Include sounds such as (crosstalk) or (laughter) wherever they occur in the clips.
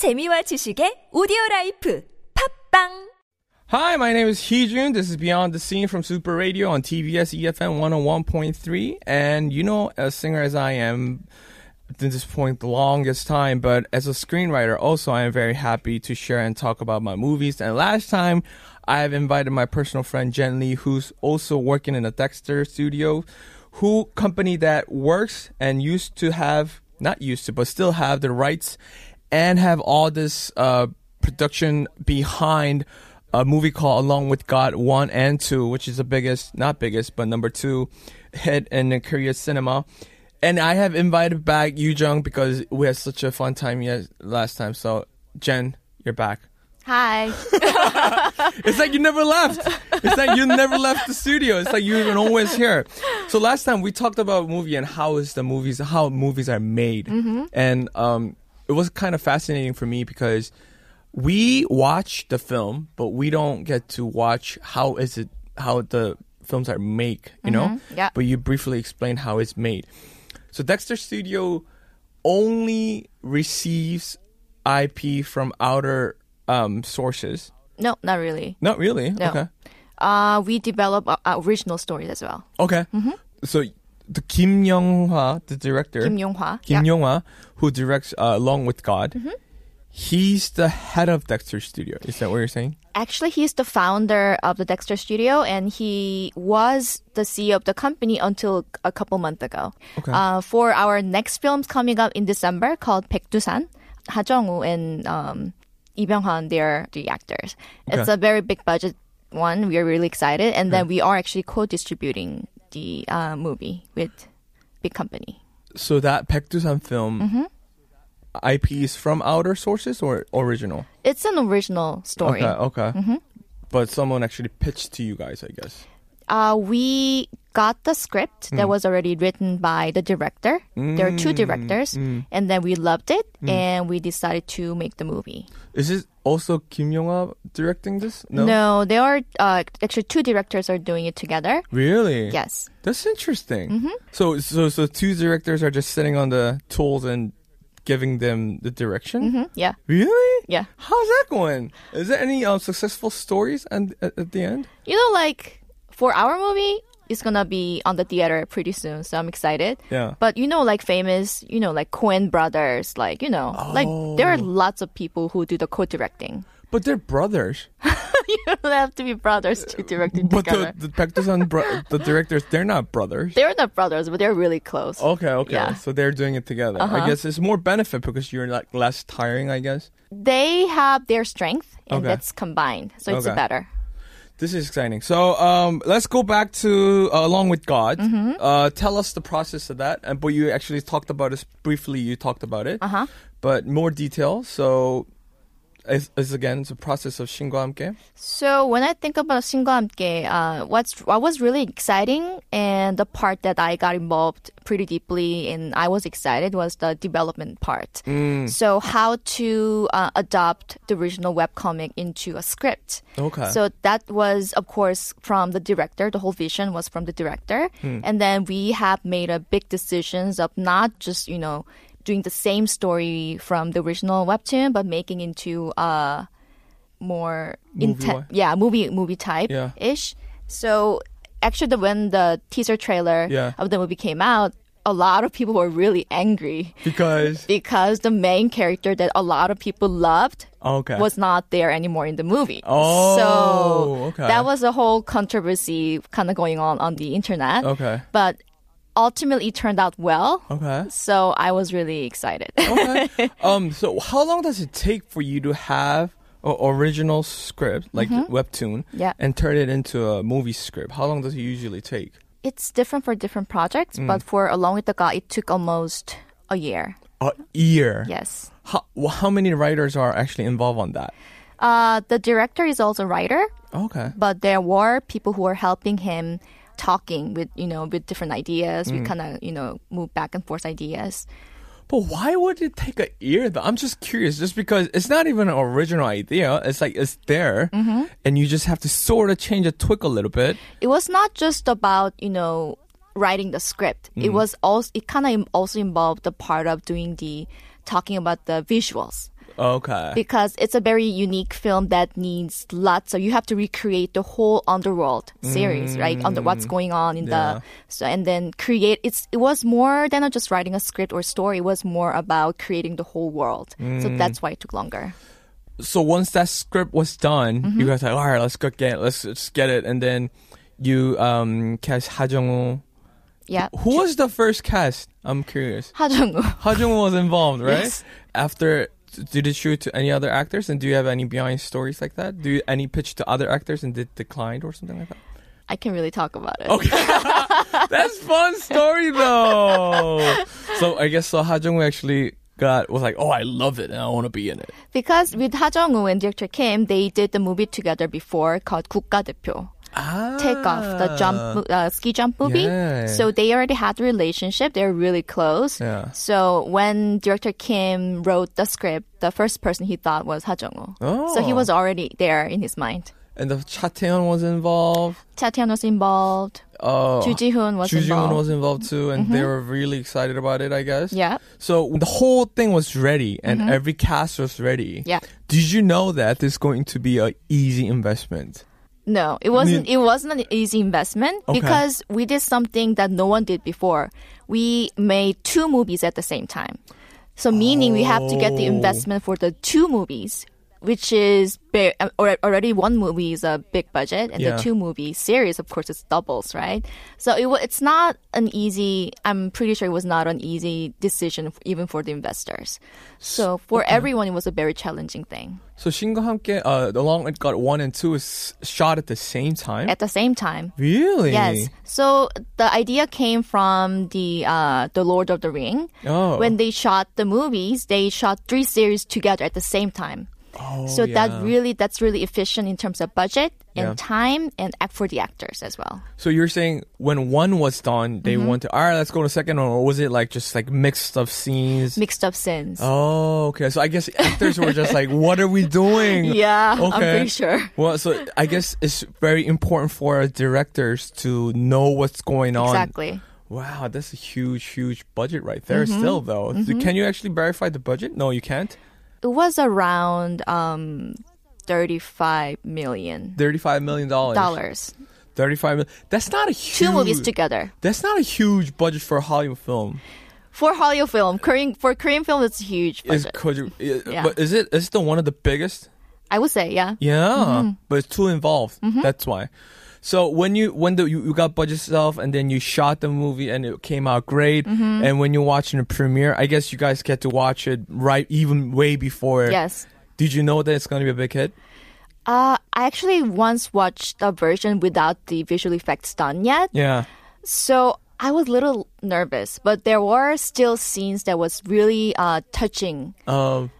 재미와 지식의 오디오 라이프 팝빵 Hi, my name is Heejun. This is Beyond the Scene from Super Radio on TBS EFM 101.3. And you know, as singer as I am, at this point, the longest time, but as a screenwriter, also, I am very happy to share and talk about my movies. And last time, I have invited my personal friend Jen Lee, who's also working in a Dexter studio, who company that works and used to have, not used to, but still have the rights and have all this uh, production behind a movie called Along with God 1 and 2, which is the biggest, not biggest, but number two hit in the Korea cinema. And I have invited back Yu Jung because we had such a fun time yes, last time. So, Jen, you're back. Hi. (laughs) It's like you never left. It's like you never left the studio. It's like been always here. So last time we talked about movie and how is the movies, how movies are made, and um, it was kind of fascinating for me because we watch the film, but we don't get to watch how is it how the films are made. You know, yeah. But you briefly explained how it's made. So Dexter Studio only receives IP from outer um, sources. no, not really. Not really. No. Okay. Uh, we develop uh, uh, original stories as well. Okay. So the Kim Yong-hwa, the director, Kim Yong-hwa. Kim yeah. Yong-hwa, who directs uh, Along with God, he's the head of Dexter Studio. Is that what you're saying? Actually, he's the founder of the Dexter Studio, and he was the CEO of the company until a couple months ago. Okay. Uh, for our next films coming up in December called Baekdusan, Ha Jung-woo and um, Lee Byung-hun, they're the actors. It's a very big budget one. We are really excited, and then we are actually co-distributing the uh, movie with big company. So that Baekdusan film IP is from outer sources or original? It's an original story. Okay, okay. Mhm. But someone actually pitched to you guys, I guess. Uh, we got the script Mm. that was already written by the director. There are two directors, mm. and then we loved it, and we decided to make the movie. Is it also Kim Yong-hwa directing this? No, no there are uh, actually two directors are doing it together. Really? Yes. That's interesting. So, so, so two directors are just sitting on the tools and giving them the direction. hmm Yeah. Really? Yeah. How's that going? Is there any um, successful stories and at, at the end? You know, like for our movie, it's gonna be on the theater pretty soon, so I'm excited. Yeah. But you know, like famous, you know, like Coen brothers, like you know, like there are lots of people who do the co-directing. But they're brothers. (laughs) you don't have to be brothers to direct it But together. the the Baekdusan bro- the directors, they're not brothers. They're not brothers, but they're really close. Okay, okay. Yeah. So they're doing it together. I Uh-huh. guess it's more benefit because you're like less tiring. I guess They have their strength, and Okay. that's combined, so it's Okay. better. This is exciting. So um, let's go back to uh, along with God. Mm-hmm. Uh, tell us the process of that. And but you actually talked about it briefly. You talked about it. Uh huh. but more detail. So, is, is again the process of 신과 함께. So when I think about 신과 함께, uh, what's what was really exciting and the part that I got involved pretty deeply and I was excited was the development part. So how to uh, adopt the original webcomic into a script. Okay. So that was, of course, from the director. The whole vision was from the director. And then we have made a big decisions of not just, you know, doing the same story from the original webtoon, but making into a more intense, yeah, movie movie type Yeah. ish. So actually the, when the teaser trailer Yeah. of the movie came out, a lot of people were really angry because because the main character that a lot of people loved oh, okay. was not there anymore in the movie. Oh, so okay. that was a whole controversy kind of going on on the internet. okay. But ultimately turned out well. Okay. So I was really excited. Okay. (laughs) um. So, how long does it take for you to have an original script, like webtoon, Mm-hmm. Yeah. and turn it into a movie script? How long does it usually take? it's different for different projects, Mm. but for Along with the God, it took almost a year. A year. Yes. How, how many writers are actually involved on that? Uh, the director is also a writer, Okay. but there were people who were helping him talking with, you know, with different ideas. Mm. We kind of, you know, move back and forth ideas. But why would it take a year? Though? I'm just curious. Just because it's not even an original idea. It's like it's there, Mm-hmm. and you just have to sort of change a tweak a little bit. it was not just about you know writing the script Mm. it was also it kind of also involved the part of doing the talking about the visuals Okay. because it's a very unique film that needs lots of you have to recreate the whole underworld series right under what's going on in Mm. Yeah. the so and then create it's it was more than just writing a script or story it was more about creating the whole world so Mm. that's why it took longer so once that script was done, Mm-hmm. you guys like, all right, let's go get, let's just get it, and then you um cast Ha Jung yeah Who was the first cast? I'm curious. Ha Jung-woo. Ha Jung was involved, (laughs) right? Yes. After, did it shoot to any other actors? And do you have any behind stories like that? Do you any pitch to other actors and did declined or something like that? I can really talk about it Okay, (laughs) that's fun story though. so I guess so. Ha Jung actually got was like, oh, I love it and I want to be in it. because with Ha Jung-woo and director Kim they did the movie together before called 국가대표 Ah, takeoff, the jump, uh, ski jump movie. Yeah. So they already had a relationship. They're really close. Yeah. So when director Kim wrote the script, the first person he thought was Ha Jung-woo. So he Oh. was already there in his mind. And the Cha Taehyun was involved. Cha Taehyun was involved. Oh, Ju Ji-hoon was Ju Ji-hoon involved. Mm-hmm. was involved too, and they were really excited about it. I guess. yeah. So the whole thing was ready, and every cast was ready. Mm-hmm. Yeah. Did you know that this is going to be a easy investment? No, it wasn't. It wasn't an easy investment Okay. because we did something that no one did before. We made two movies at the same time. So meaning we have to get the Oh. investment for the two movies, which is um, already one movie is a big budget and yeah. the two movie series of course it's doubles right? So it, it's not an easy i'm pretty sure it was not an easy decision even for the investors. So for okay. everyone it was a very challenging thing. So shingo hamke uh, along it got one and two is shot at the same time? At the same time. Really? Yes. So the idea came from the uh, the lord of the ring. Oh. when they shot the movies they shot three series together at the same time. Oh, so that really that's really efficient in terms of budget Yeah. and time and act for the actors as well. So you're saying when one was done, they Mm-hmm. wanted, all right, let's go to second one, or was it like just like mixed up scenes? Mixed up sins. Oh, okay. So I guess actors were just like, what are we doing? (laughs) Yeah, I'm Okay. pretty sure. Well, so I guess it's very important for directors to know what's going on. Exactly. Wow, that's a huge, huge budget right there. Mm-hmm. Still, though, So can you actually verify the budget? No, you can't. It was around um, 35 million Thirty-five million dollars. dollars. Thirty-five million. That's not a huge. Two movies together. That's not a huge budget for a Hollywood film. For Hollywood film, Korean for Korean film it's a huge Is budget. could you? Yeah. But is it? Is it the one of the biggest? I would say, yeah. Yeah, Mm-hmm. but it's too involved. That's why. So when you when the you, you got budget stuff and then you shot the movie and it came out great Mm-hmm. and when you're watching the premiere, I guess you guys get to watch it right even way before. Yes. Did you know that it's gonna be a big hit? Uh, I actually once watched a version without the visual effects done yet. Yeah. So I was a little nervous, but there were still scenes that was really uh, touching Um.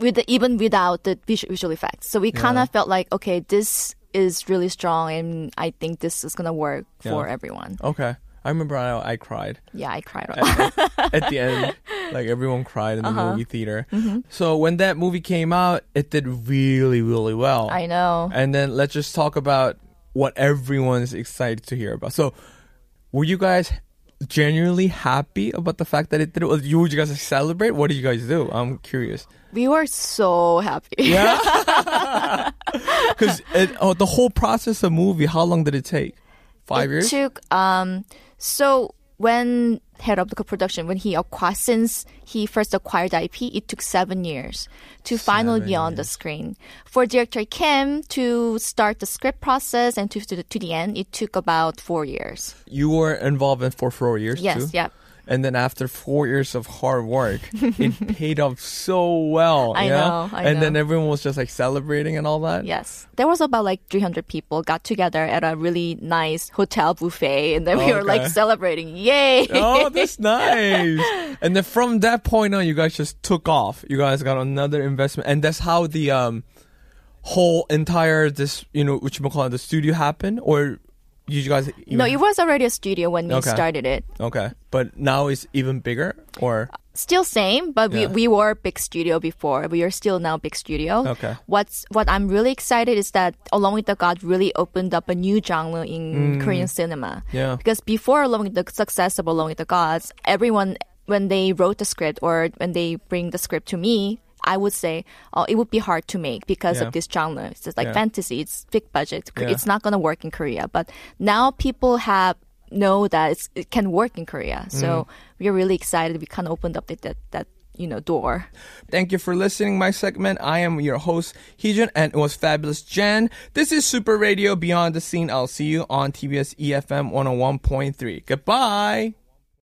With the, even without the visual, effects. So we kind of felt like, okay, this is really strong, and I think this is gonna work for everyone. Okay. I remember I, I cried Yeah, I cried a lot. at the end. Like everyone cried in the Uh-huh. movie theater. Mm-hmm. So when that movie came out, it did really, really well. I know. And then let's just talk about what everyone's excited to hear about. So, were you guys genuinely happy about the fact that it did? Would you, would you guys celebrate? What did you guys do? I'm curious. We were so happy. Yeah, (laughs) because oh, the whole process of movie. How long did it take? Five it years. took um so when head of the production when he acquired since he first acquired the IP it took seven years to finally be on the screen. For director Kim to start the script process and to to the, to the end it took about four years. You were involved in for four years yes too. yep And then after four years of hard work, (laughs) it paid off so well. I yeah? know, I and then everyone was just like celebrating and all that. yes there was about like 300 people got together at a really nice hotel buffet and then we were like celebrating yay oh, that's (laughs) nice. And then from that point on, you guys just took off. You guys got another investment, and that's how the um whole entire this you know what you call it the studio happened, or you guys even, no it was already a studio when we Okay. started it okay, but now it's even bigger, or still same, but Yeah. we, we were big studio before. We are still now big studio. Okay. What's what I'm really excited is that Along with the God really opened up a new genre in Korean cinema. Mm. Yeah. Because before Along with the success of Along with the Gods, everyone when they wrote the script or when they bring the script to me, I would say uh, it would be hard to make because Yeah. of this genre. It's just like Yeah. fantasy. It's big budget. Yeah. It's not gonna work in Korea. But now people have know that it's, it can work in Korea. So Mm. we're really excited. We kind of opened up that that, that you know door. Thank you for listening my segment. I am your host, Heejun, and it was fabulous Jen. This is Super Radio Beyond the Scene. I'll see you on TBS EFM 101.3. Goodbye.